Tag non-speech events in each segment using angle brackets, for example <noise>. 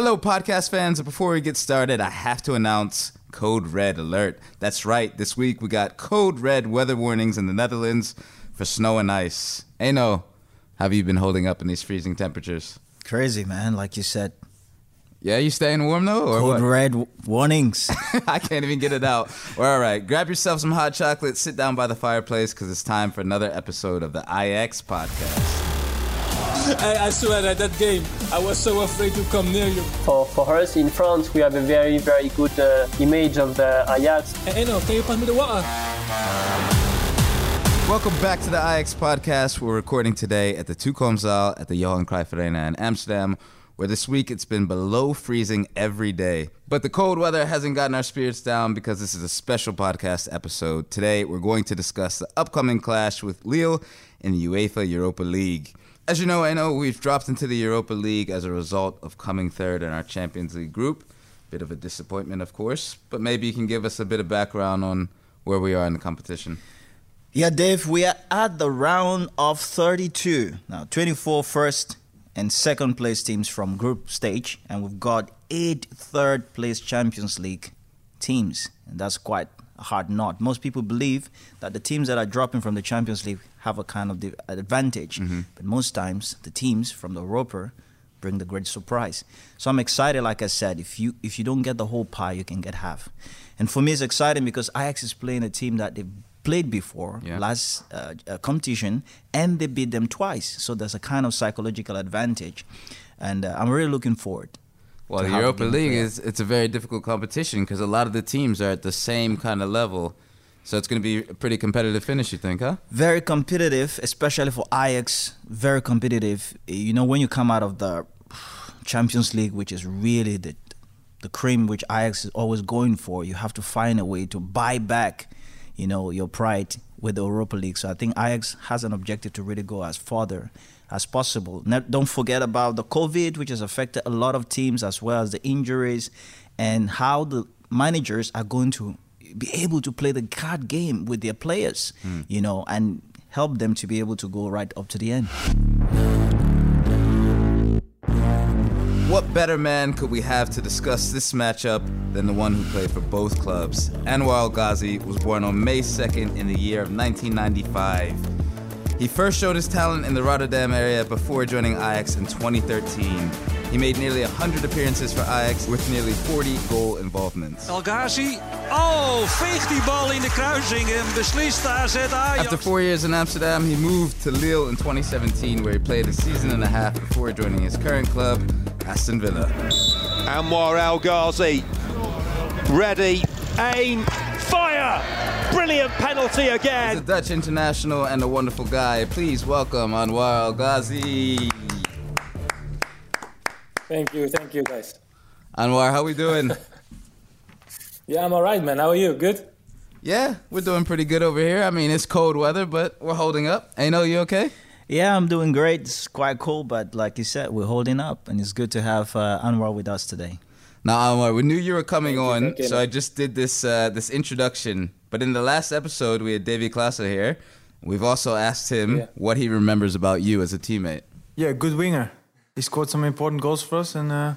Hello, podcast fans. Before we get started, I have to announce Code Red Alert. That's right, this week we got Code Red weather warnings in the Netherlands for snow and ice. Enoh, how have you been holding up in these freezing temperatures? Crazy, man. Like you said, Yeah, you staying warm though, or code what? red w- warnings. <laughs> I can't even get it out. Well, all right, grab yourself some hot chocolate, sit down by the fireplace, because it's time for another episode of the Ajax podcast. I, I swear at that game, I was so afraid to come near you. For, for us in France, we have a very, very good uh, image of the Ajax. Hey, Enoh, can you pass me the water? Welcome back to the Ajax podcast. We're recording today at the Toekomstzaal at the Johan Cruyff Arena in Amsterdam, where this week it's been below freezing every day. But the cold weather hasn't gotten our spirits down because this is a special podcast episode. Today we're going to discuss the upcoming clash with Lille in the UEFA Europa League. As you know, I know we've dropped into the Europa League as a result of coming third in our Champions League group. Bit of a disappointment, of course, but maybe you can give us a bit of background on where we are in the competition. yeah, Dave, we are at the round of 32. Now, 24 first and second place teams from group stage, and we've got eight third place Champions League teams, and that's quite a hard knot. Most people believe that the teams that are dropping from the Champions League have a kind of the advantage, but most times the teams from the Europa bring the great surprise. So I'm excited. Like I said, if you if you don't get the whole pie, you can get half. And for me, it's exciting because Ajax is playing a team that they've played before Yeah. last uh, uh, competition, and they beat them twice. So there's a kind of psychological advantage, and uh, I'm really looking forward. Well, the Europa League is it's a very difficult competition because a lot of the teams are at the same kind of level. So it's going to be a pretty competitive finish, you think, huh? very competitive, especially for Ajax. Very competitive. You know, when you come out of the Champions League, which is really the the cream which Ajax is always going for, you have to find a way to buy back, you know, your pride with the Europa League. So I think Ajax has an objective to really go as farther as possible. Ne- don't forget about the COVID, which has affected a lot of teams, as well as the injuries, and how the managers are going to be able to play the card game with their players, hmm. you know, and help them to be able to go right up to the end. What better man could we have to discuss this matchup than the one who played for both clubs? Anwar El Ghazi was born on May 2nd in the year of 1995. He first showed his talent in the Rotterdam area before joining Ajax in 2013. He made nearly 100 appearances for Ajax with nearly 40 goal involvements. El Ghazi. Oh, veegt die bal in de kruising en beslist AZ Ajax. After four years in Amsterdam, he moved to Lille in 2017, where he played a season and a half before joining his current club, Aston Villa. Anwar El Ghazi. Ready, aim, fire! Brilliant penalty again. He's a. Dutch international and a wonderful guy. Please welcome Anwar El Ghazi. Thank you, thank you, guys. Anwar, how we doing? <laughs> Yeah, I'm alright, man. How are you? Good? yeah, we're doing pretty good over here. I mean, it's cold weather, but we're holding up. Ain't no, you okay? Yeah, I'm doing great. It's quite cool, but like you said, we're holding up, and it's good to have uh, Anwar with us today. Now, Anwar, we knew you were coming Thank on, you. so I just did this uh, this introduction. But in the last episode, we had Davy Klaassen here. We've also asked him Yeah. what he remembers about you as a teammate. Yeah, good winger. He scored some important goals for us, and uh,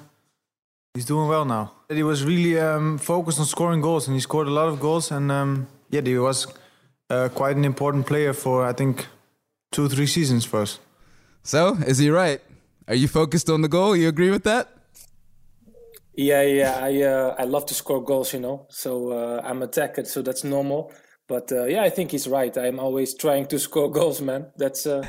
he's doing well now. He was really um, focused on scoring goals, and he scored a lot of goals. And um, yeah, he was uh, quite an important player for I think two, three seasons for us. So, is he right? Are you focused on the goal? You agree with that? Yeah, yeah. I uh, I love to score goals, you know. So uh, I'm attacker, so that's normal. But uh, yeah, I think he's right. I'm always trying to score <laughs> goals, man. That's uh,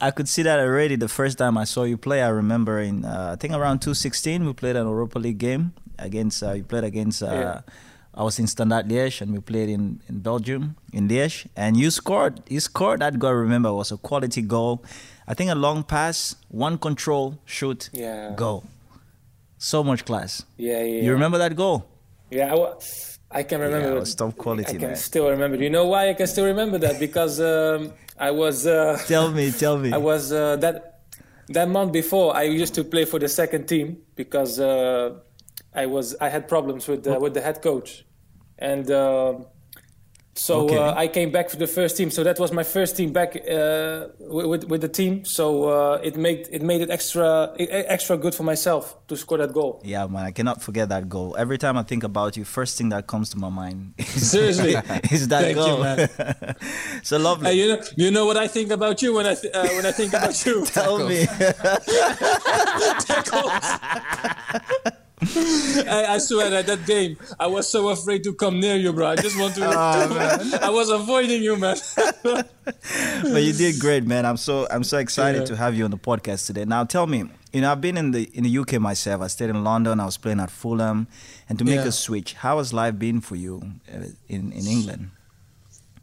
I could see that already the first time I saw you play. I remember in uh, I think around 2016 we played an Europa League game against uh, you played against uh, Yeah. I was in Standard Liège and we played in, in Belgium in Liège and you scored you scored that goal I remember was a quality goal. I think a long pass, one control, shoot, Yeah. goal. So much class. yeah, yeah. You remember that goal? Yeah, I, I can remember. it was top quality, I can man. still remember. You know why I can still remember that? Because um, I was. Uh, <laughs> Tell me, tell me. I was uh, that that month before. I used to play for the second team because uh, I was I had problems with the, with the head coach, and uh, So Okay. uh, I came back for the first team. So that was my first team back uh, with, with with the team. So uh, it made it made it extra extra good for myself to score that goal. Yeah, man, I cannot forget that goal. Every time I think about you, first thing that comes to my mind is, <laughs> Seriously? <laughs> is that Thank you, goal. man. <laughs> so lovely. Hey, you know, you know what I think about you when I th- uh, when I think about you. Tell me. <laughs> I, I swear that that game, I was so afraid to come near you, bro. I just want to. <laughs> I was avoiding you, man. <laughs> but you did great, man. I'm so I'm so excited Yeah. to have you on the podcast today. Now tell me, you know, I've been in the in the UK myself. I stayed in London. I was playing at Fulham, and to make Yeah. a switch, how has life been for you uh, in in England?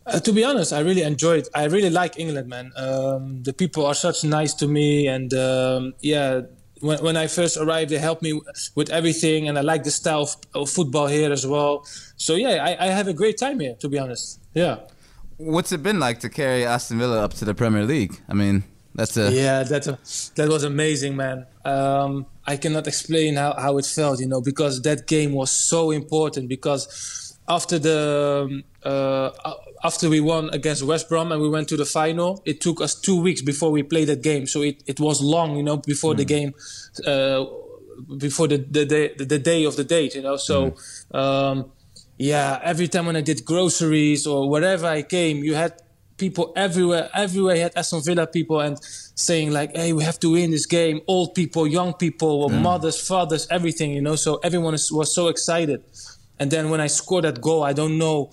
Uh, to be honest, I really enjoyed. I really like England, man. Um, the people are such nice to me, and um, yeah, when, when I first arrived, they helped me with everything, and I like the style of, football here as well. So yeah, I, I have a great time here. To be honest, yeah. What's it been like to carry Aston Villa up to the Premier League? I mean, that's a Yeah, that that was amazing, man. Um, I cannot explain how, how it felt, you know, because that game was so important. Because after the um, uh, after we won against West Brom and we went to the final, it took us two weeks before we played that game. So it, it was long, you know, before the game, uh, before the the day the day of the date, you know. So. Um, yeah, every time when I did groceries or wherever I came, you had people everywhere. Everywhere you had Aston Villa people and saying like, "Hey, we have to win this game." Old people, young people, mothers, fathers, everything. You know, so everyone was so excited. And then when I scored that goal, I don't know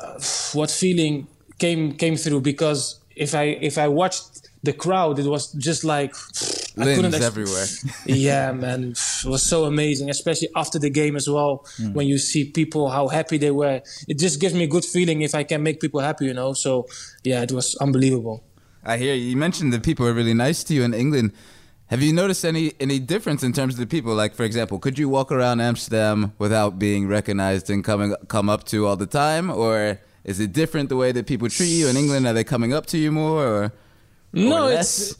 Uh, what feeling came came through because if I if I watched the crowd, it was just like I couldn't ex- everywhere. <laughs> yeah, man, it was so amazing, especially after the game as well. Hmm. When you see people how happy they were, it just gives me a good feeling if I can make people happy, you know. So yeah, it was unbelievable. I hear you. You mentioned that people are really nice to you in England. Have you noticed any any difference in terms of the people? Like, for example, could you walk around Amsterdam without being recognized and coming come up to all the time, or is it different the way that people treat you in England? Are they coming up to you more, or No, or less? it's.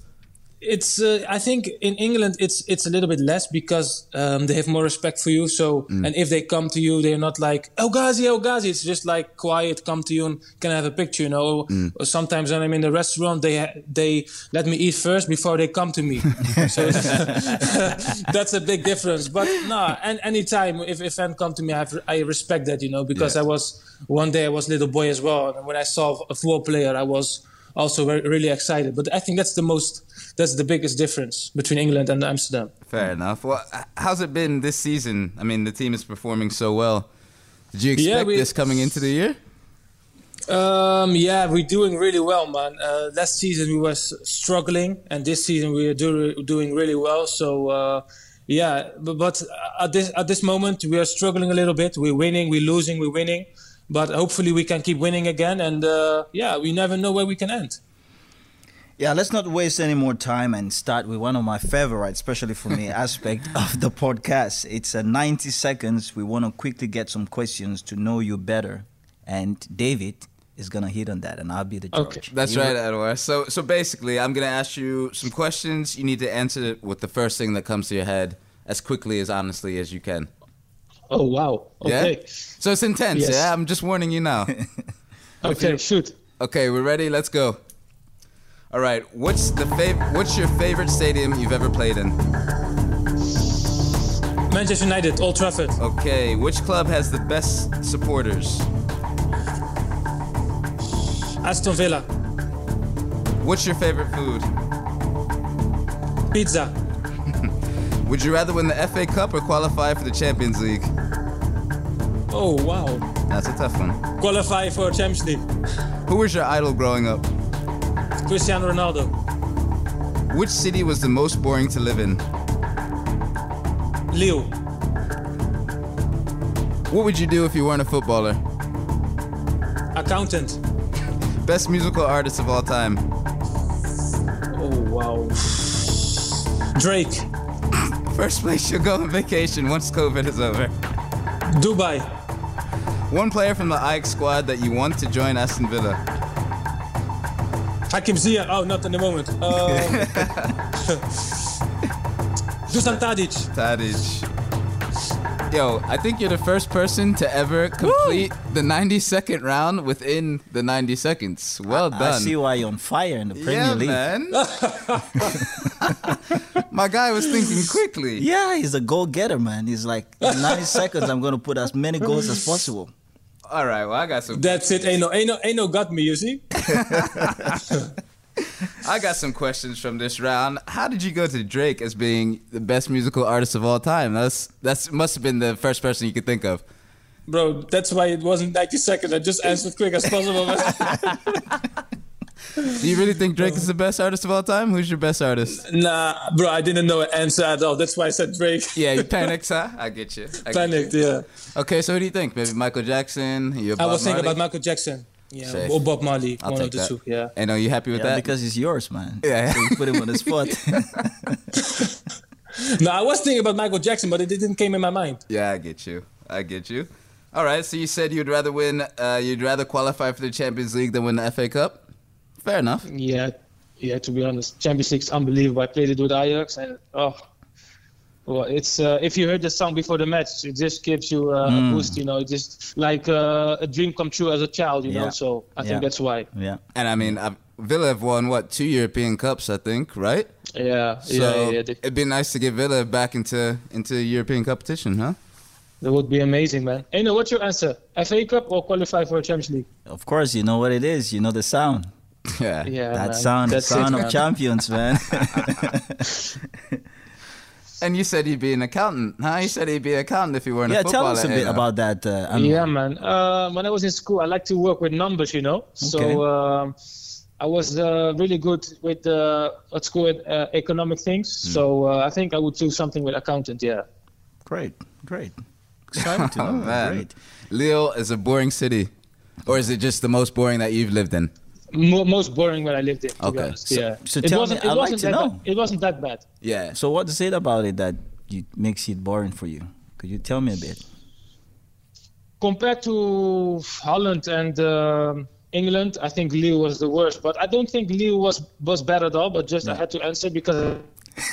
Uh, I think in England it's it's a little bit less because um, they have more respect for you. So and if they come to you, they're not like oh Ghazi, oh Ghazi. It's just like quiet, come to you and can I have a picture, you know. Or sometimes when I'm in the restaurant, they they let me eat first before they come to me. <laughs> so <laughs> that's a big difference. But no, and anytime if if fan come to me, I, have, I respect that, you know, because Yeah. I was one day I was little boy as well, and when I saw a football player, I was also very, really excited. But I think that's the most, that's the biggest difference between England and Amsterdam. Fair enough. Well, how's it been this season? I mean, the team is performing so well. Did you expect Yeah, we- this coming into the year? Um, yeah, we're doing really well, man. Uh, last season we were struggling, and this season we are do, doing really well. So uh, yeah, but, but at this at this moment we are struggling a little bit. We're winning, we're losing, we're winning, but hopefully we can keep winning again. And uh, yeah, we never know where we can end. Yeah, let's not waste any more time and start with one of my favorite, especially for me, <laughs> aspect of the podcast. It's a 90 seconds. We want to quickly get some questions to know you better. And David is going to hit on that, and I'll be the judge. Okay. That's You- right, Edward. So, so basically, I'm gonna ask you some questions. You need to answer it with the first thing that comes to your head, as quickly as honestly as you can. Oh wow! Yeah. Okay, So it's intense. Yes. Yeah, I'm just warning you now. <laughs> okay, shoot. okay, we're ready. Let's go. All right. What's the fav- What's your favorite stadium you've ever played in? Manchester United, Old Trafford. Okay. Which club has the best supporters? Aston Villa, What's your favorite food? pizza. <laughs> Would you rather win the FA Cup or qualify for the Champions League? Oh wow! That's a tough one. Qualify for Champions League. Who was your idol growing up? Cristiano Ronaldo. Which city was the most boring to live in? Lille. What would you do if you weren't a footballer? Accountant. Best musical artist of all time. Oh wow. Drake. <laughs> First place you'll go on vacation once COVID is over. Dubai. One player from the Ajax squad that you want to join Aston Villa. Hakim Ziyech. Oh, not in the moment. Uh, <laughs> Dusan Tadic. Tadic. Yo, I think you're the first person to ever complete the 90 second round within the 90 seconds. Well I done. I see why you're on fire in the Premier yeah, League. man. <laughs> <laughs> My guy was thinking quickly. Yeah, he's a goal getter, man. He's like, in 90 seconds, I'm going to put as many goals as possible. All right, well, I got some. That's it. Ain't no, ain't no, ain't no got me. You see? <laughs> I got some questions from this round. How did you go to Drake as being the best musical artist of all time? That's that's must have been the first person you could think of. Bro, that's why it wasn't 90 seconds. I just answered quick as possible. <laughs> man. Do you really think Drake is the best artist of all time? Who's your best artist? nah, bro, I didn't know an answer at all. That's why I said Drake. Yeah, you panicked, huh? I get you. I get Panicked, you. yeah. Okay, so who do you think? Maybe Michael Jackson? You I was thinking about Michael Jackson. Yeah, Safe. or Bob Marley. I'll one take of the that. two. Yeah. And are you happy with Yeah, that? because it's yours, man. Yeah. So you put him on the <laughs> spot. <laughs> No, I was thinking about Michael Jackson, but it didn't came in my mind. Yeah, I get you. I get you. All right, so you said you'd rather win, uh, you'd rather qualify for the Champions League than win the FA Cup. Fair enough. Yeah, yeah. To be honest, Champions League's unbelievable. I played it with Ajax, and oh, well, it's uh, if you heard the song before the match, it just gives you uh, a boost. You know, it's just like uh, a dream come true as a child. You Yeah. know, so I Yeah. think that's why. yeah. And I mean, i Villa have won what two European Cups, I think, right? Yeah, So yeah, yeah. yeah. They- it'd be nice to get Villa back into into European competition, huh? That would be amazing, man. Hey, no, what's your answer? FA Cup or qualify for a Champions League? Of course, you know what it is. You know the sound. Yeah. Yeah, that man. sound, the That's sound it, of champions, man. <laughs> And you said you'd be an accountant, huh? You said he'd be an accountant if you weren't yeah, a tell us a bit Hey, now. about that. Uh, Anwar. Yeah, man. Uh, when I was in school, I like to work with numbers, you know. Okay. So um, I was uh, really good with uh, let's call it uh, economic things. Hmm. So uh, I think I would do something with accountant. Yeah. Great, great. Exciting to <laughs> know. Oh, man. Great. Lille is a boring city, or is it just the most boring that you've lived in? Mo- most boring when I lived in. Okay. So- yeah. so it tell me, wasn't. I'd it like wasn't to that know. Bad. It wasn't that bad. Yeah. So, what is it about it that you, makes it boring for you? Could you tell me a bit? Compared to Holland and um, England, I think Lille was the worst. But I don't think Lille was was bad at all. But just I had to answer because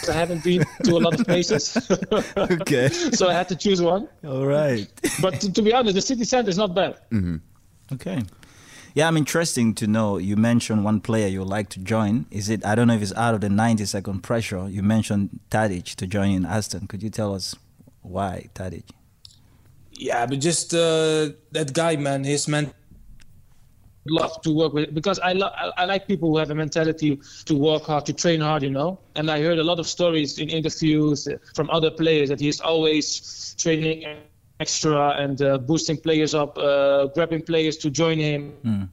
I haven't been to a lot of places, <laughs> Okay. so I had to choose one. All right. But to, to be honest, the city center is not bad. Okay. Yeah, I'm interesting to know. You mentioned one player you would like to join. Is it? I don't know if it's out of the 90 second pressure. You mentioned Tadic to join in Aston. Could you tell us why Tadic? Yeah, but just uh, that guy, man, his man. Love to work with because I, I like people who have a mentality to work hard, to train hard, you know. And I heard a lot of stories in interviews uh, from other players that he's always training extra and uh, boosting players up, uh, grabbing players to join him.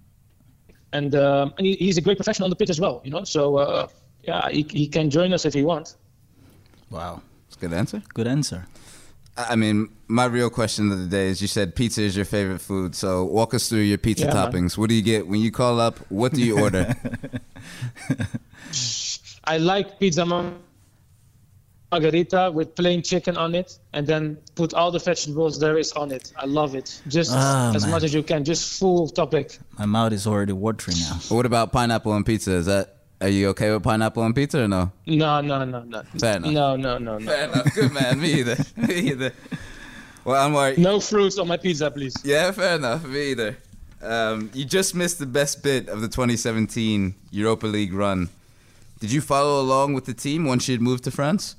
And um, and he, he's a great professional on the pitch as well, you know. So uh, yeah, he, he can join us if he wants. Wow. That's a good answer. Good answer. I I mean, my real question of the day is: You said pizza is your favorite food, so walk us through your pizza Yeah, man. toppings. What do you get when you call up? What do you order? <laughs> I like pizza mar- margarita with plain chicken on it, and then put all the vegetables there is on it. I love it. Just Ah, as man. much as you can. Just full topic. My mouth is already watering now. what about pineapple on pizza? Is that are you okay with pineapple on pizza or no? No, no, no, no. Fair enough. No, no, no, no. Fair enough. Good man. Me either. <laughs> Me either. Well, I'm worried. No fruits on my pizza, please. Yeah, fair enough. Me either. Um, you just missed the best bit of the 2017 Europa League run. Did you follow along with the team once you'd moved to France?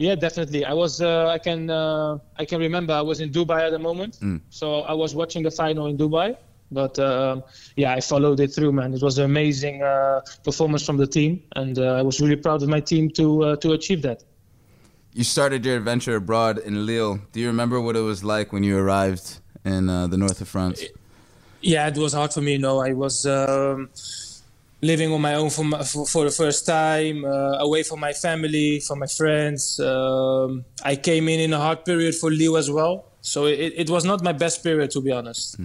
Yeah, definitely. I was. Uh, I can. Uh, I can remember. I was in Dubai at the moment, Mm. so I was watching the final in Dubai. But um, yeah, I followed it through, man. It was an amazing uh, performance from the team, and uh, I was really proud of my team to uh, to achieve that. You started your adventure abroad in Lille. Do you remember what it was like when you arrived in uh, the north of France? Yeah, it was hard for me. No, I was um, living on my own for, my, for, for the first time, uh, away from my family, from my friends. Um, I came in in a hard period for Lille as well, so it, it was not my best period to be honest.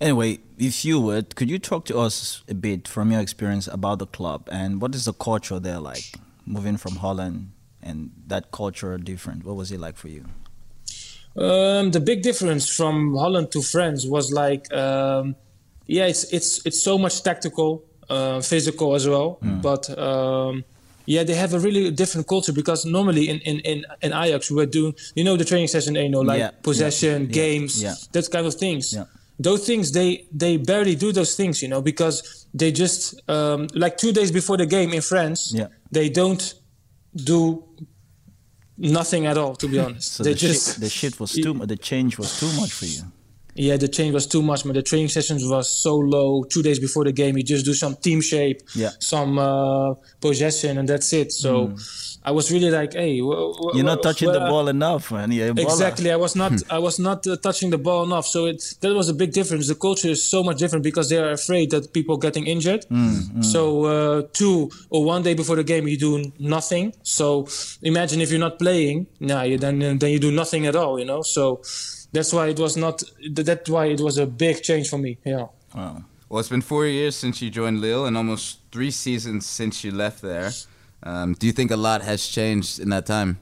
Anyway, if you would, could you talk to us a bit from your experience about the club and what is the culture there like? Moving from Holland and that culture different. What was it like for you? Um, the big difference from Holland to France was like, um, yeah, it's it's it's so much tactical, uh, physical as well. But um, yeah, they have a really different culture because normally in, in, in, in Ajax we were doing, you know, the training session, you know, like Yeah, possession, yeah, games, yeah. that kind of things. Yeah. Those things they they barely do those things, you know, because they just um, like two days before the game in France, they don't do nothing at all. To be honest, So they the just shit, the shit was too mu- the change was too much for you. Yeah, the change was too much, but the training sessions was so low. Two days before the game, you just do some team shape, Yeah. some uh, possession, and that's it. So I was really like, hey, wh- wh- You're not wh- touching the ball enough, man. You're a baller. Exactly, I was not. I was not uh, touching the ball enough. So it that was a big difference. The culture is so much different because they are afraid that people getting injured. So uh, two or one day before the game, you do nothing. So imagine if you're not playing, nah, you, then then you do nothing at all. You know. So that's why it was not. That's why it was a big change for me. Yeah. Wow. Well, it's been four years since you joined Lille and almost three seasons since you left there. Um, do you think a lot has changed in that time?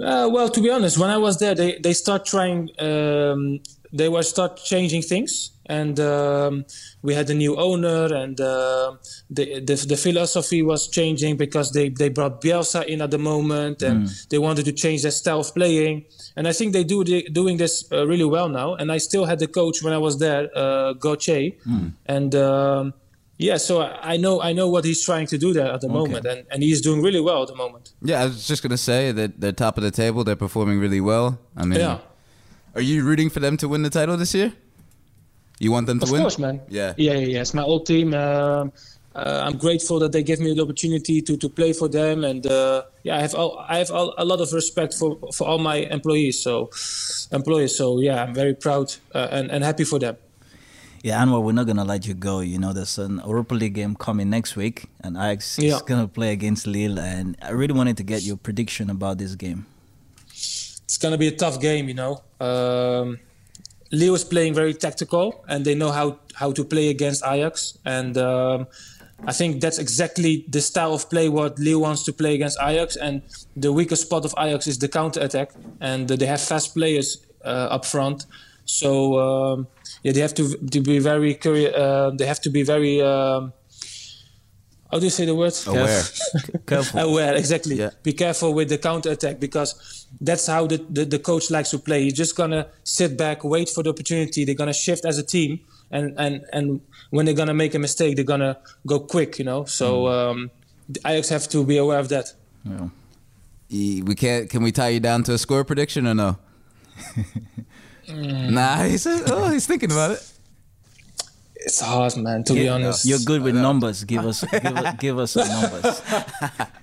Uh, well, to be honest, when I was there, they they start trying. Um, they were start changing things, and um, we had a new owner, and uh, the, the the philosophy was changing because they they brought Bielsa in at the moment, and they wanted to change their style of playing. And I think they do the, doing this uh, really well now. And I still had the coach when I was there, uh, Galtier, and. Um, yeah, so I know I know what he's trying to do there at the moment, and, and he's doing really well at the moment. Yeah, I was just gonna say that they're top of the table. They're performing really well. I mean, Yeah. are you rooting for them to win the title this year? You want them to Of win? course, man. Yeah. Yeah, yeah, yeah. It's my old team. Um, uh, I'm grateful that they gave me the opportunity to, to play for them, and uh, yeah, I have all, I have all, a lot of respect for, for all my employees. So employees. So yeah, I'm very proud uh, and and happy for them. Yeah, Anwar, we're not gonna let you go. You know, there's an Europa League game coming next week, and Ajax Yeah. is gonna play against Lille. And I really wanted to get your prediction about this game. It's gonna be a tough game, you know. Um, Lille is playing very tactical, and they know how how to play against Ajax. And um, I think that's exactly the style of play what Lille wants to play against Ajax. And the weakest spot of Ajax is the counter attack, and they have fast players uh, up front. So um, yeah, they have to to be very curious. Uh, they have to be very. Um, how do you say the word? Aware. <laughs> Careful. aware exactly Yeah. be careful with the counter attack because that's how the, the, the coach likes to play he's just gonna sit back wait for the opportunity they're gonna shift as a team and and and when they're gonna make a mistake they're gonna go quick you know so um the Ajax have to be aware of that Yeah. We can't. Can we tie you down to a score prediction or no? <laughs> Nah, he's oh, he's thinking about it. it's hard man to be honest You're good with numbers. Give us, give us, give us some numbers. <laughs>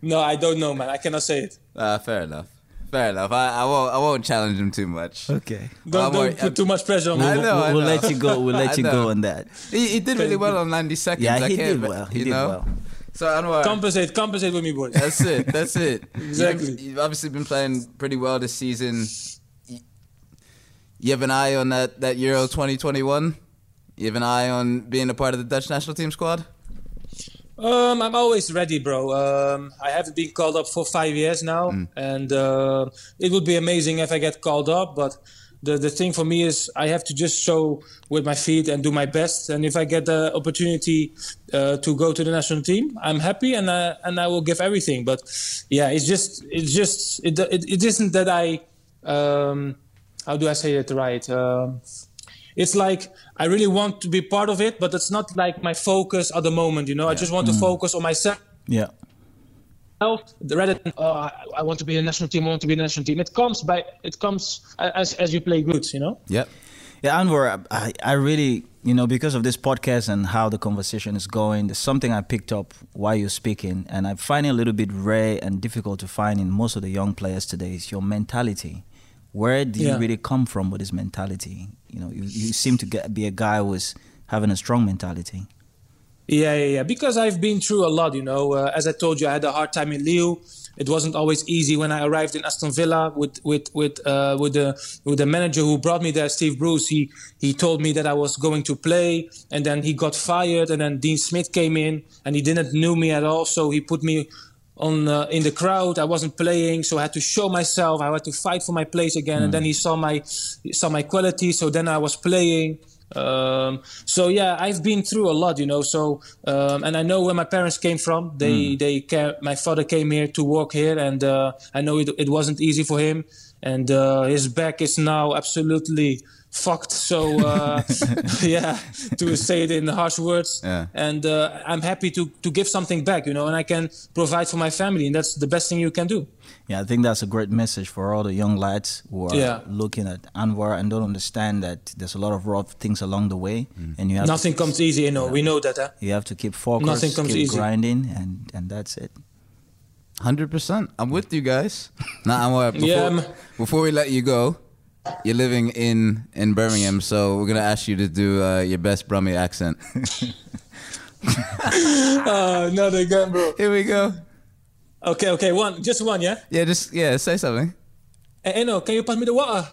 no I don't know man I cannot say it Uh, fair enough. Fair enough. I, I won't. I won't challenge him too much. Okay. don't, I'm don't worried- put too much pressure on me I know. I we'll know. let you go. We'll <laughs> let you go on that. He, he did really well on 90 seconds. Yeah, I he can't, did well. He you did know? well. So Anwar, compensate compensate with me boys that's it. That's it. <laughs> Exactly. You've, you've obviously been playing pretty well this season. Y- You have an eye on that, that Euro 2021. You have an eye on being a part of the Dutch national team squad. Um, I'm always ready, bro. Um, I haven't been called up for five years now, and uh, it would be amazing if I get called up. But the the thing for me is I have to just show with my feet and do my best. And if I get the opportunity uh, to go to the national team, I'm happy and I, and I will give everything. But yeah, it's just it's just it it, it isn't that I um, how do I say it right. Um, it's like I really want to be part of it, but it's not like my focus at the moment. You know, I just want to mm. focus on myself Yeah. rather than oh, I, I want to be a national team. I want to be a national team. It comes by it comes as as you play good. You know. Yeah. Yeah, Anwar, I, I really, you know, because of this podcast and how the conversation is going, there's something I picked up while you're speaking, and I find it a little bit rare and difficult to find in most of the young players today is your mentality. Where do you really come from with this mentality? You know, you, you seem to get, be a guy who's having a strong mentality. Yeah, yeah, yeah. Because I've been through a lot, you know. Uh, as I told you, I had a hard time in Lille. It wasn't always easy when I arrived in Aston Villa with with with uh, with the with the manager who brought me there, Steve Bruce. He he told me that I was going to play, and then he got fired, and then Dean Smith came in, and he didn't know me at all, so he put me on uh, in the crowd. I wasn't playing, so I had to show myself. I had to fight for my place again, and then he saw my saw my quality. So then I was playing. Um, so yeah, I've been through a lot, you know. So um, and I know where my parents came from. They they ca- my father came here to work here, and uh, I know it it wasn't easy for him, and uh, his back is now absolutely fucked. So uh, <laughs> yeah, to say it in harsh words. Yeah. And uh, I'm happy to to give something back, you know, and I can provide for my family, and that's the best thing you can do. Yeah, I think that's a great message for all the young lads who are Yeah. looking at Anwar and don't understand that there's a lot of rough things along the way, and you have Nothing to, comes easy, you know. We know that. Huh? you have to keep focused, Nothing comes keep easy. grinding, and and that's it. Hundred percent. I'm with you guys. Now, I'm, uh, before, Yeah, before we let you go, you're living in in Birmingham, so we're gonna ask you to do uh, your best Brummie accent. <laughs> Uh, not again, bro. Here we go. Okay, okay, one, just one, yeah. Yeah, just yeah, say something. Hey, Enoh, can you pass me the water? <laughs>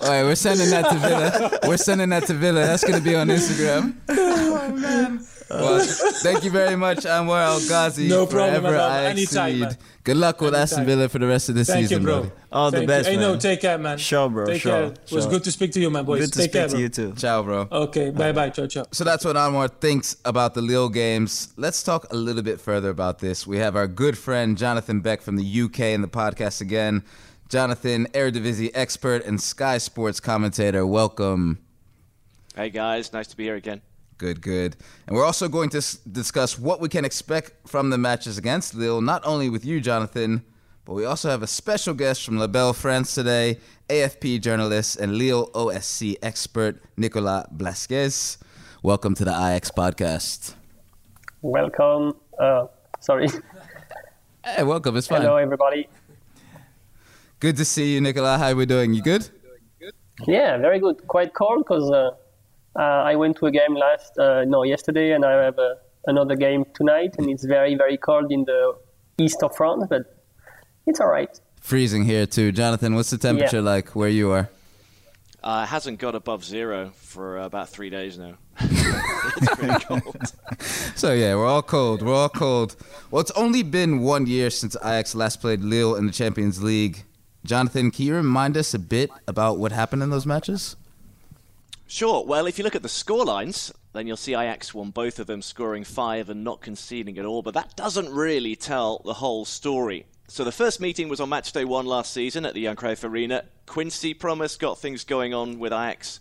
All right, we're sending that to Villa. We're sending that to Villa. That's gonna be on Instagram. <laughs> Oh man. Well, thank you very much, Anwar El Ghazi. No problem, forever man. Ajax Anytime, man. Good luck with Aston Anytime. Villa for the rest of the Thank season, you, bro. buddy. All the best, you. Hey, no, take care, man. Sure, bro, Take sure, care. It was good to speak to you, my boys. Good to take speak care, to you too. Ciao, bro. Okay, bye bye. Ciao, ciao. So that's what Anwar thinks about the Lille games. Let's talk a little bit further about this. We have our good friend Jonathan Beck from the UK in the podcast again. Jonathan, Eredivisie expert and Sky Sports commentator. Welcome. Hey guys, nice to be here again. Good, good. And we're also going to s- discuss what we can expect from the matches against Lille, not only with you, Jonathan, but we also have a special guest from La Belle France today, AFP journalist and Lille OSC expert, Nicolas Blasquez. Welcome to the Ajax podcast. Welcome. Uh, sorry. <laughs> Hey, welcome. It's fine. Hello, everybody. Good to see you, Nicolas. How are we doing? You good? Yeah, very good. Quite cold because uh, uh, I went to a game last, uh, no, yesterday, and I have uh, another game tonight, and it's very, very cold in the east of France, but it's all right. Freezing here too. Jonathan, what's the temperature Yeah. like where you are? Uh, it hasn't got above zero for uh, about three days now. <laughs> <laughs> it's pretty cold. <laughs> So yeah, we're all cold. We're all cold. Well, it's only been one year since Ajax last played Lille in the Champions League. Jonathan, can you remind us a bit about what happened in those matches? Sure. Well, if you look at the scorelines, then you'll see Ajax won both of them, scoring five and not conceding at all. But that doesn't really tell the whole story. So the first meeting was on match day one last season at the Johan Cruyff Arena. Quincy Promes got things going on with Ajax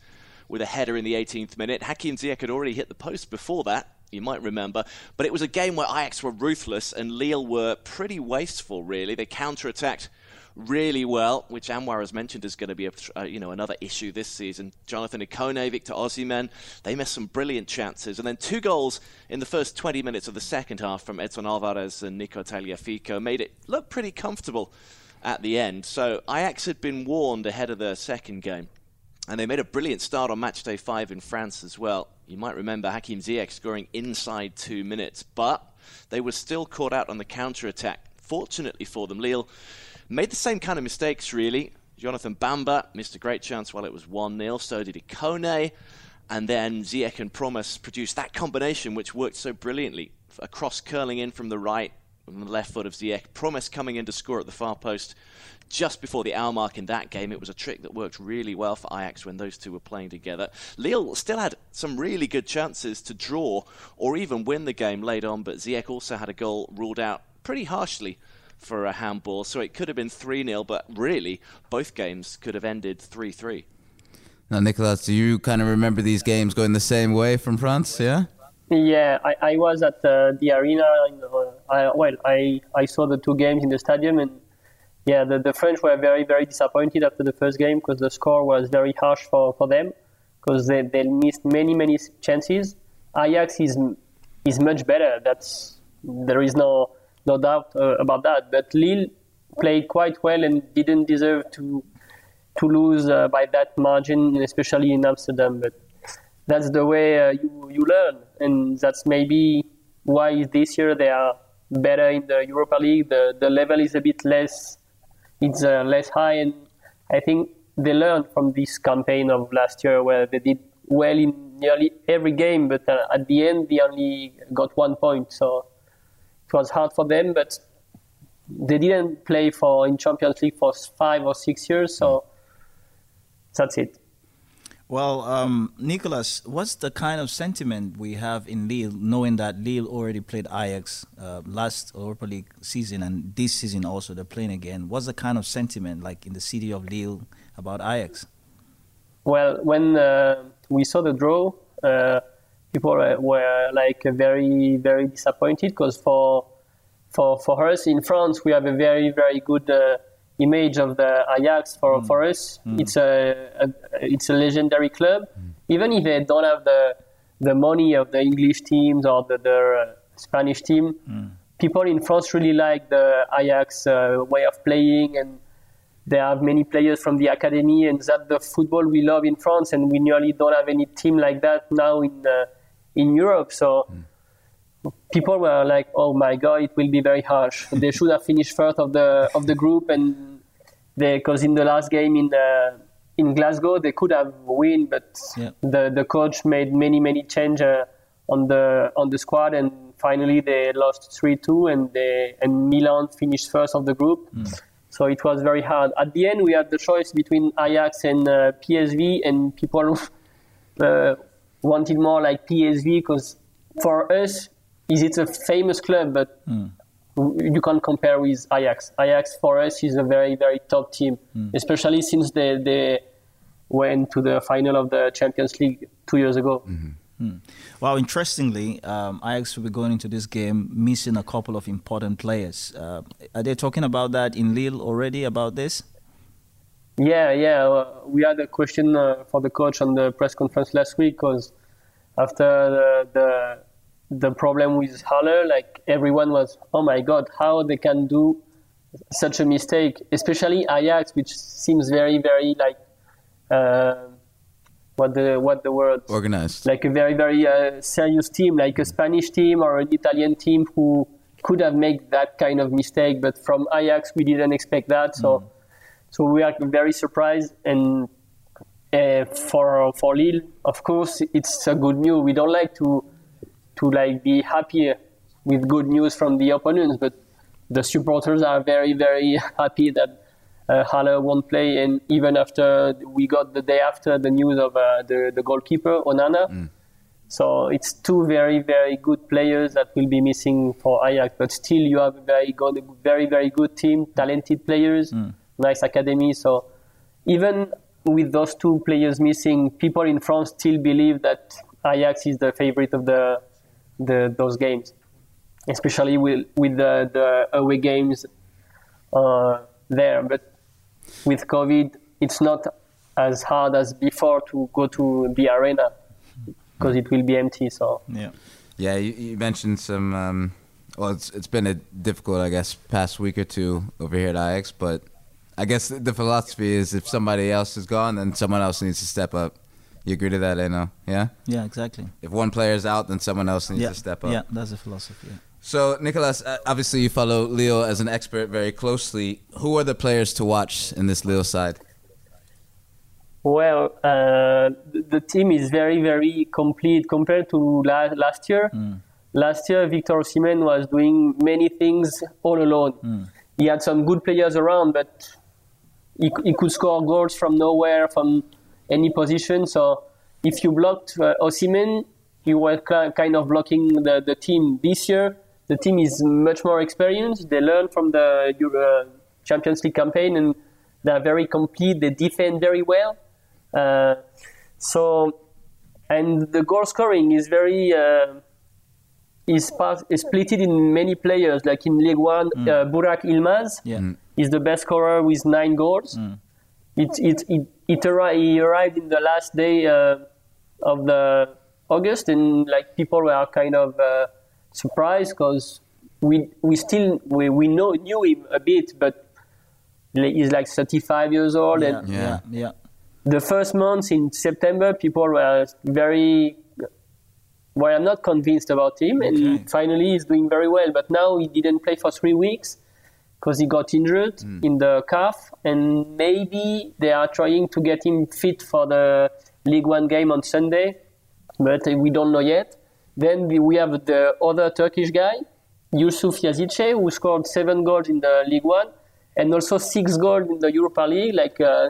with a header in the 18th minute. Hakim Ziyech had already hit the post before that. You might remember, but it was a game where Ajax were ruthless and Lille were pretty wasteful. Really, they counter-attacked really well, which Anwar has mentioned is going to be a, uh, you know another issue this season. Jonathan Ikone, Victor Osimhen, they missed some brilliant chances, and then two goals in the first 20 minutes of the second half from Edson Alvarez and Nico Tagliafico made it look pretty comfortable at the end. So Ajax had been warned ahead of the second game. And they made a brilliant start on match day five in France as well. You might remember Hakim Ziyech scoring inside two minutes, but they were still caught out on the counter attack. Fortunately for them, Lille made the same kind of mistakes, really. Jonathan Bamba missed a great chance while it was 1 0, so did Ikone. And then Ziyech and Promes produced that combination which worked so brilliantly. A cross curling in from the right, from the left foot of Ziyech. Promes coming in to score at the far post just before the hour mark in that game. It was a trick that worked really well for Ajax when those two were playing together. Lille still had some really good chances to draw or even win the game late on, but Ziyech also had a goal ruled out pretty harshly for a handball, so it could have been 3 0, but really, both games could have ended 3 3. Now, Nicolas, do you kind of remember these games going the same way from France? Yeah. Yeah, I, I was at uh, the arena. In, uh, I, well, I, I saw the two games in the stadium, and yeah, the, the French were very, very disappointed after the first game because the score was very harsh for, for them because they, they missed many, many chances. Ajax is is much better. That's there is no no doubt uh, about that. But Lille played quite well and didn't deserve to to lose uh, by that margin, especially in Amsterdam. But that's the way uh, you you learn, and that's maybe why this year they are better in the Europa League. The the level is a bit less, it's uh, less high, and I think they learned from this campaign of last year where they did well in nearly every game, but uh, at the end they only got one point. So it was hard for them, but they didn't play for in Champions League for five or six years, so that's it. Well, um, Nicolas, what's the kind of sentiment we have in Lille, knowing that Lille already played Ajax uh, last Europa League season and this season also they're playing again? What's the kind of sentiment like in the city of Lille about Ajax? Well, when uh, we saw the draw, uh, people were, were, like very, very disappointed because for for for us in France, we have a very, very good uh, image of the Ajax. For Mm. for us, it's a, a it's a legendary club. Even if they don't have the the money of the English teams or the, the uh, Spanish team, people in France really like the Ajax uh, way of playing and they have many players from the academy and that's the football we love in France and we nearly don't have any team like that now in uh, in Europe so people were like oh my god it will be very harsh. <laughs> They should have finished first of the of the group and they because in the last game in uh, in Glasgow they could have win but Yeah. the the coach made many many changes uh, on the on the squad and finally they lost 3-2 and they and Milan finished first of the group. So it was very hard. At the end we had the choice between Ajax and uh, PSV and people <laughs> uh, wanted more like PSV because for us is it a famous club but w- you can't compare with Ajax. Ajax for us is a very very top team especially since they, they went to the final of the Champions League two years ago. Well, interestingly, um, Ajax will be going into this game missing a couple of important players. Uh, are they talking about that in Lille already about this? Yeah, yeah. uh, We had a question uh, for the coach on the press conference last week because after the, the the problem with Haller, like everyone was, oh my god, how they can do such a mistake, especially Ajax, which seems very, very like uh, what the what the word Organized. like a very very uh, serious team, like a Spanish team or an Italian team who could have made that kind of mistake. But from Ajax, we didn't expect that, so so we are very surprised. And uh, for for Lille, of course, it's a good news. We don't like to to like be happy with good news from the opponents, but the supporters are very very happy that uh, Haller won't play. And even after we got the day after the news of uh, the the goalkeeper Onana, so it's two very very good players that will be missing for Ajax. But still, you have a very good, very very good team, talented players, nice academy. So even with those two players missing, people in France still believe that Ajax is the favorite of the, the those games, especially with with the, the away games uh, there. But with COVID, it's not as hard as before to go to the arena because it will be empty. So Yeah. Yeah, you, you mentioned some. Um, well, it's it's been a difficult, I guess, past week or two over here at Ajax, but I guess the philosophy is if somebody else is gone, then someone else needs to step up. You agree to that, Enoh? Yeah. Yeah, exactly. If one player is out, then someone else needs yeah, to step up. yeah, that's the philosophy. Yeah. So, Nicolas, uh, obviously you follow Lille as an expert very closely. Who are the players to watch in this Lille side? Well, uh, the- the team is very, very complete compared to la- last year. Last year, Victor Osimhen was doing many things all alone. He had some good players around, but he, he could score goals from nowhere, from any position. So if you blocked uh, Osimhen, you were ki- kind of blocking the, the team. This year, the team is much more experienced. They learned from the Euro Champions League campaign, and they are very complete. They defend very well. Uh, so, and the goal scoring is very uh, is part is split in many players. Like in League One, uh, Burak Yilmaz Yeah. is the best scorer with nine goals. It it it, it arri- he arrived in the last day uh, of the August, and like people were kind of uh, surprised because we we still we, we know knew him a bit, but he's like 35 years old, Yeah, and yeah, yeah. the first months in September, people were very were not convinced about him, Okay. and finally he's doing very well. But now he didn't play for three weeks because he got injured in the calf, and maybe they are trying to get him fit for the League One game on Sunday, but we don't know yet. Then we- we have the other Turkish guy, Yusuf Yazici, who scored seven goals in the League One, and also six goals in the Europa League, like uh,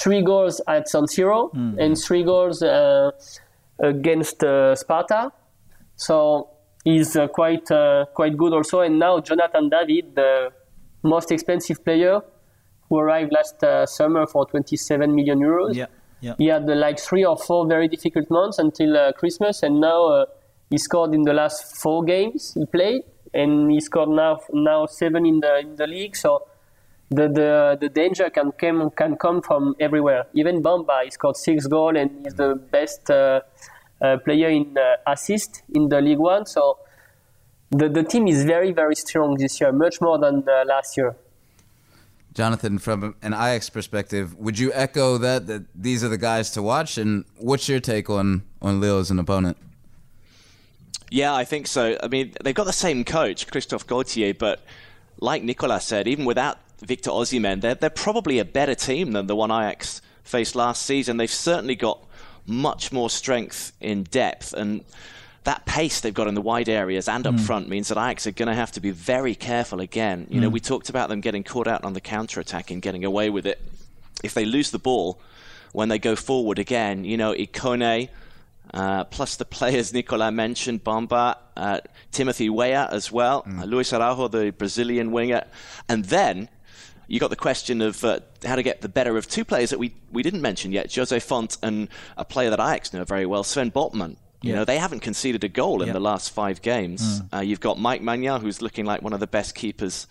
three goals at San Siro Mm. and three goals uh, against uh, Sparta. So he's uh, quite uh, quite good also. And now Jonathan David, the most expensive player, who arrived last uh, summer for 27 million euros. Yeah, yeah. He had like three or four very difficult months until uh, Christmas, and now uh, he scored in the last four games he played, and he scored now now seven in the in the league. So the the, the danger can come can come from everywhere. Even Bamba, he scored six goals, and he's the best uh, uh, player in uh, assist in the League One. So the the team is very very strong this year, much more than uh, last year. Jonathan, from an Ajax perspective, would you echo that that these are the guys to watch? And what's your take on on Lille as an opponent? Yeah, I think so. I mean, they've got the same coach, Christophe Galtier, but like Nicolas said, even without Victor Osimhen, they're, they're probably a better team than the one Ajax faced last season. They've certainly got much more strength in depth, and that pace they've got in the wide areas and up Mm. front means that Ajax are going to have to be very careful again. You know, Mm. we talked about them getting caught out on the counter attack and getting away with it. If they lose the ball when they go forward again, you know, Ikone, uh, plus the players Nicola mentioned, Bamba, uh, Timothy Weah as well, uh, Luis Araujo, the Brazilian winger. And then you got the question of uh, how to get the better of two players that we, we didn't mention yet, Jose Fonte and a player that Ajax know very well, Sven Botman. You Yeah. know, they haven't conceded a goal in Yeah. the last five games. Mm. Uh, you've got Mike Maignan, who's looking like one of the best keepers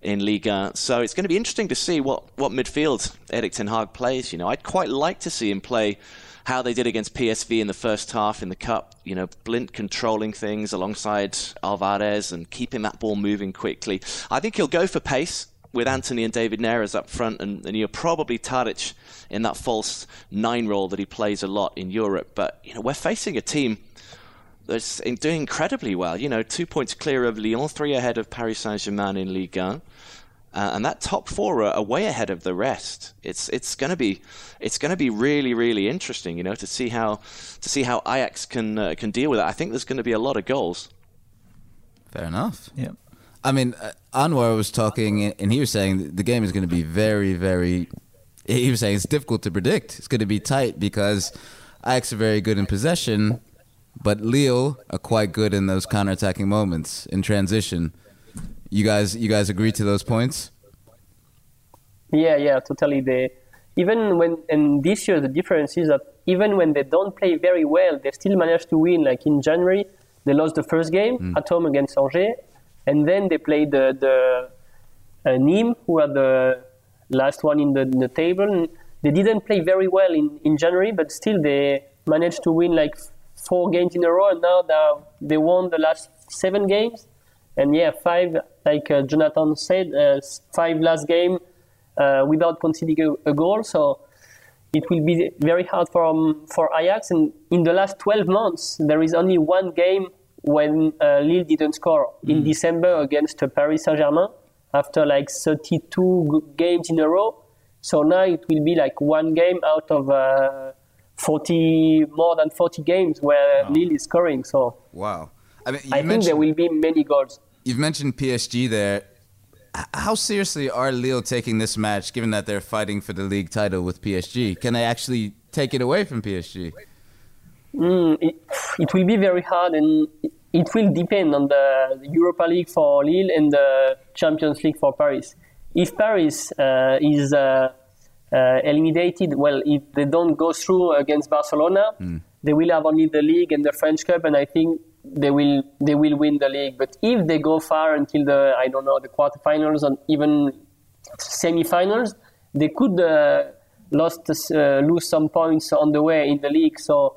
in Liga. So it's going to be interesting to see what, what midfield Erik Ten Hag plays. You know, I'd quite like to see him play how they did against PSV in the first half in the cup. You know, Blind controlling things alongside Alvarez and keeping that ball moving quickly. I think he'll go for pace with Antony and David Neres up front, and, and you're probably Tadic in that false nine role that he plays a lot in Europe. But you know, we're facing a team that's doing incredibly well. You know, two points clear of Lyon, three ahead of Paris Saint Germain in Ligue 1. Uh, and that top four are, are way ahead of the rest. It's it's going to be it's going to be really really interesting, you know, to see how to see how Ajax can uh, can deal with it. I think there's going to be a lot of goals. Fair enough. Yeah. I mean, uh, Anwar was talking, and he was saying the game is going to be very, very. He was saying it's difficult to predict. It's going to be tight because Ajax are very good in possession, but Lille are quite good in those counterattacking moments in transition. You guys, you guys agree to those points? Yeah, yeah, totally. They even when and this year the difference is that even when they don't play very well, they still manage to win. Like in January, they lost the first game Mm. at home against Angers, and then they played the the uh, Nîmes, who are the last one in the, in the table. They didn't play very well in, in January, but still they managed to win like four games in a row, and now they they won the last seven games. And yeah, five, like uh, Jonathan said, uh, five last game uh, without conceding a, a goal. So it will be very hard for um, for Ajax. And in the last 12 months, there is only one game when uh, Lille didn't score in December against Paris Saint Germain after like 32 games in a row. So now it will be like one game out of uh, 40 more than 40 games where Lille is scoring. So Wow. I mean, you I think there will be many goals. You've mentioned PSG there. How seriously are Lille taking this match, given that they're fighting for the league title with PSG? Can they actually take it away from PSG? Mm, it, it will be very hard, and it- will depend on the Europa League for Lille and the Champions League for Paris. If Paris uh, is uh, uh, eliminated, well, if they don't go through against Barcelona, they will have only the league and the French Cup, and I think they will they will win the league. But if they go far until the I don't know the quarterfinals and even semi-finals, they could uh, lost uh, lose some points on the way in the league. So,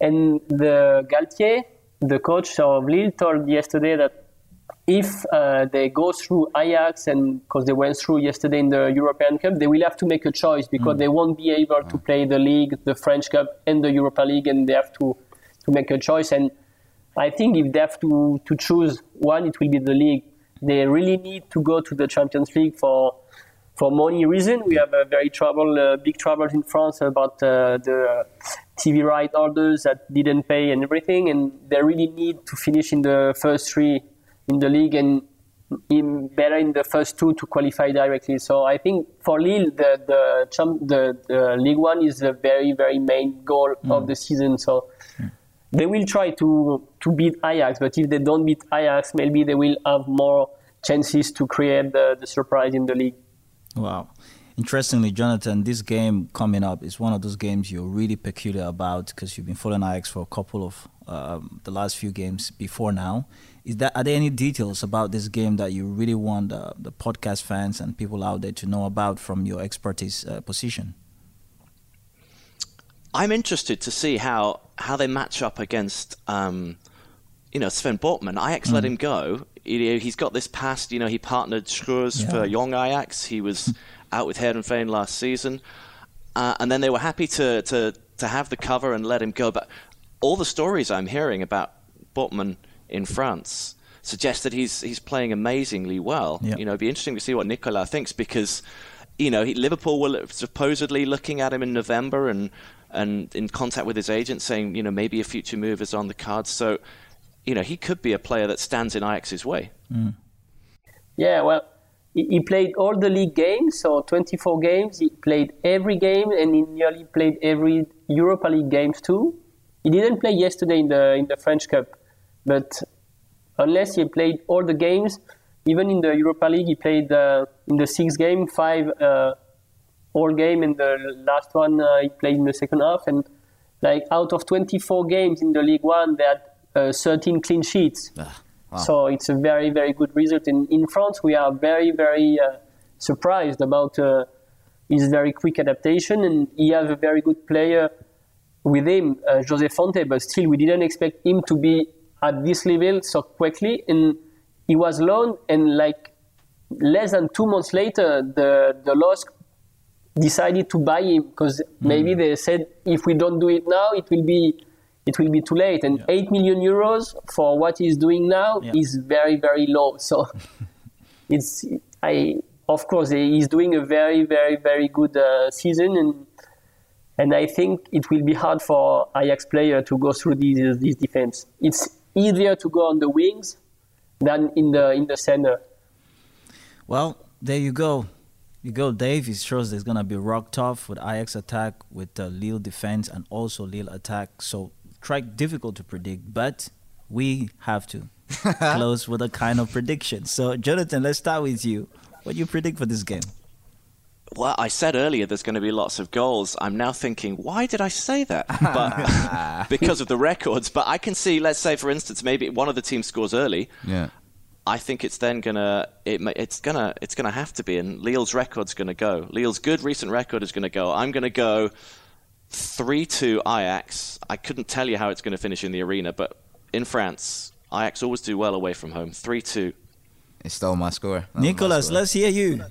and the Galtier, the coach of Lille, told yesterday that if uh, they go through Ajax and because they went through yesterday in the European Cup, they will have to make a choice because they won't be able to play the league, the French Cup, and the Europa League, and they have to to make a choice. And I think if they have to to choose one, it will be the league. They really need to go to the Champions League for for money reason. We have a very trouble, uh, big troubles in France about uh, the TV right holders that didn't pay and everything, and they really need to finish in the first three in the league and in better in the first two to qualify directly. So I think for Lille, the the the, the League One is the very very main goal mm. of the season. So mm. they will try to to beat Ajax, but if they don't beat Ajax, maybe they will have more chances to create the, the surprise in the league. Wow. Interestingly, Jonathan, this game coming up is one of those games you're really peculiar about because you've been following Ajax for a couple of um, the last few games before now. Is that are there any details about this game that you really want uh, the podcast fans and people out there to know about from your expertise uh, position? I'm interested to see how how they match up against um, you know Sven Botman. Ajax mm. let him go. He's got this past. You know, he partnered Schuurs yeah. for Young Ajax. He was out with Heerenveen last season, uh, and then they were happy to, to to have the cover and let him go. But all the stories I'm hearing about Botman in France suggest that he's he's playing amazingly well. Yep. You know, it'd be interesting to see what Nicolas thinks because you know he, Liverpool were supposedly looking at him in November and and in contact with his agent saying you know maybe a future move is on the cards. So you know he could be a player that stands in Ajax's way. Mm. Yeah, well. He played all the league games, so 24 games. He played every game, and he nearly played every Europa League games too. He didn't play yesterday in the in the French Cup, but unless he played all the games, even in the Europa League, he played uh, in the sixth game, five uh, all game, and the last one uh, he played in the second half. And like out of 24 games in the League One, they had uh, 13 clean sheets. Ah, wow. So it's a very very good result. And in France, we are very very uh, surprised about uh, his very quick adaptation, and he has a very good player with him, Jose Fonte. But still, we didn't expect him to be at this level so quickly. And he was loaned, and like less than two months later, the the LOSC decided to buy him because mm. maybe they said if we don't do it now, it will be it will be too late. And yeah. eight million euros for what he's doing now yeah. is very very low. So <laughs> it's I of course he's doing a very very very good uh, season and. And I think it will be hard for Ajax player to go through this, this defense. It's easier to go on the wings than in the in the center. Well, there you go. You go, Dave. It shows there's gonna be rock tough with Ajax attack, with the Lille defense, and also Lille attack. So, try difficult to predict, but we have to <laughs> close with a kind of prediction. So, Jonathan, let's start with you. What do you predict for this game? well, I said earlier there's going to be lots of goals. I'm now thinking, why did I say that? But <laughs> <laughs> because of the records. But I can see, let's say, for instance, maybe one of the teams scores early. Yeah. I think it's then gonna it, it's gonna it's gonna have to be, and Lille's record's gonna go. Lille's good recent record is gonna go. I'm gonna go three two Ajax. I couldn't tell you how it's gonna finish in the arena, but in France, Ajax always do well away from home. Three two. It stole my score. Nicolas, let's hear you.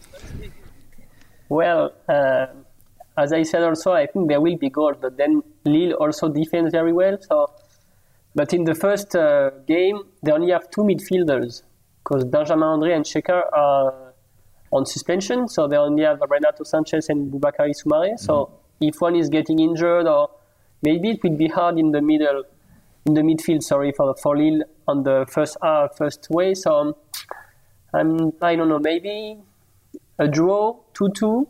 Well, uh, as I said also, I think there will be goals, but then Lille also defends very well. So, but in the first uh, game, they only have two midfielders because Benjamin Andre and Xeka are on suspension, so they only have Renato Sanches and Boubakary Soumaré. So mm-hmm. If one is getting injured, or maybe it will be hard in the middle, in the midfield. Sorry for for Lille on the first uh, first way. So I'm I don't know maybe a draw, 2 2,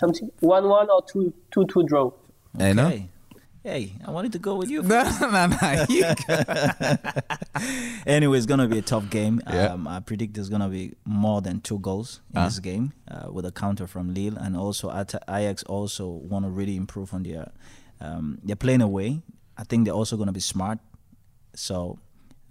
something, 1 1 or 2 2, draw. Okay. know. Hey, I wanted to go with you. <laughs> no, no, no. <laughs> anyway, it's going to be a tough game. Yeah. Um, I predict there's going to be more than two goals in uh. this game uh, with a counter from Lille. And also, Ajax also want to really improve on their. Um, they're playing away. I think they're also going to be smart. So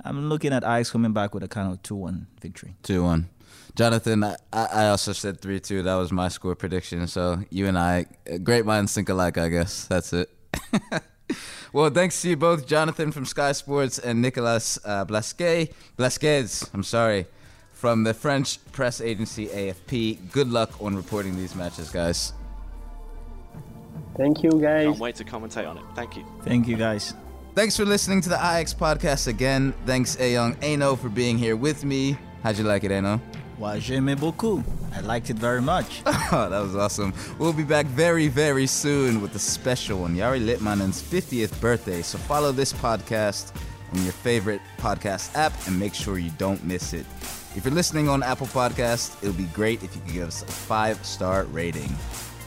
I'm looking at Ajax coming back with a kind of 2 1 victory. 2 1. Jonathan, I, I also said 3 2. That was my score prediction. So you and I, great minds think alike, I guess. That's it. <laughs> well, thanks to you both, Jonathan from Sky Sports and Nicolas uh, Blasquez. Blasquez, I'm sorry, from the French press agency AFP. Good luck on reporting these matches, guys. Thank you, guys. Can't wait to commentate on it. Thank you. Thank you, guys. Thanks for listening to the Ajax podcast again. Thanks, Eyong Enoh, for being here with me. How'd you like it, Enoh? Beaucoup. I liked it very much. <laughs> oh, that was awesome. We'll be back very, very soon with a special one, Jari Litmanen's 50th birthday. So follow this podcast on your favorite podcast app and make sure you don't miss it. If you're listening on Apple Podcast, it would be great if you could give us a five star rating.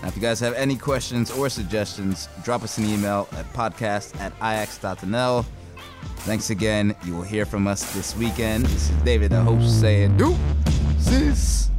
Now, if you guys have any questions or suggestions, drop us an email at podcast at ajax.nl. Thanks again. You will hear from us this weekend. This is David, the host, saying, Do sis.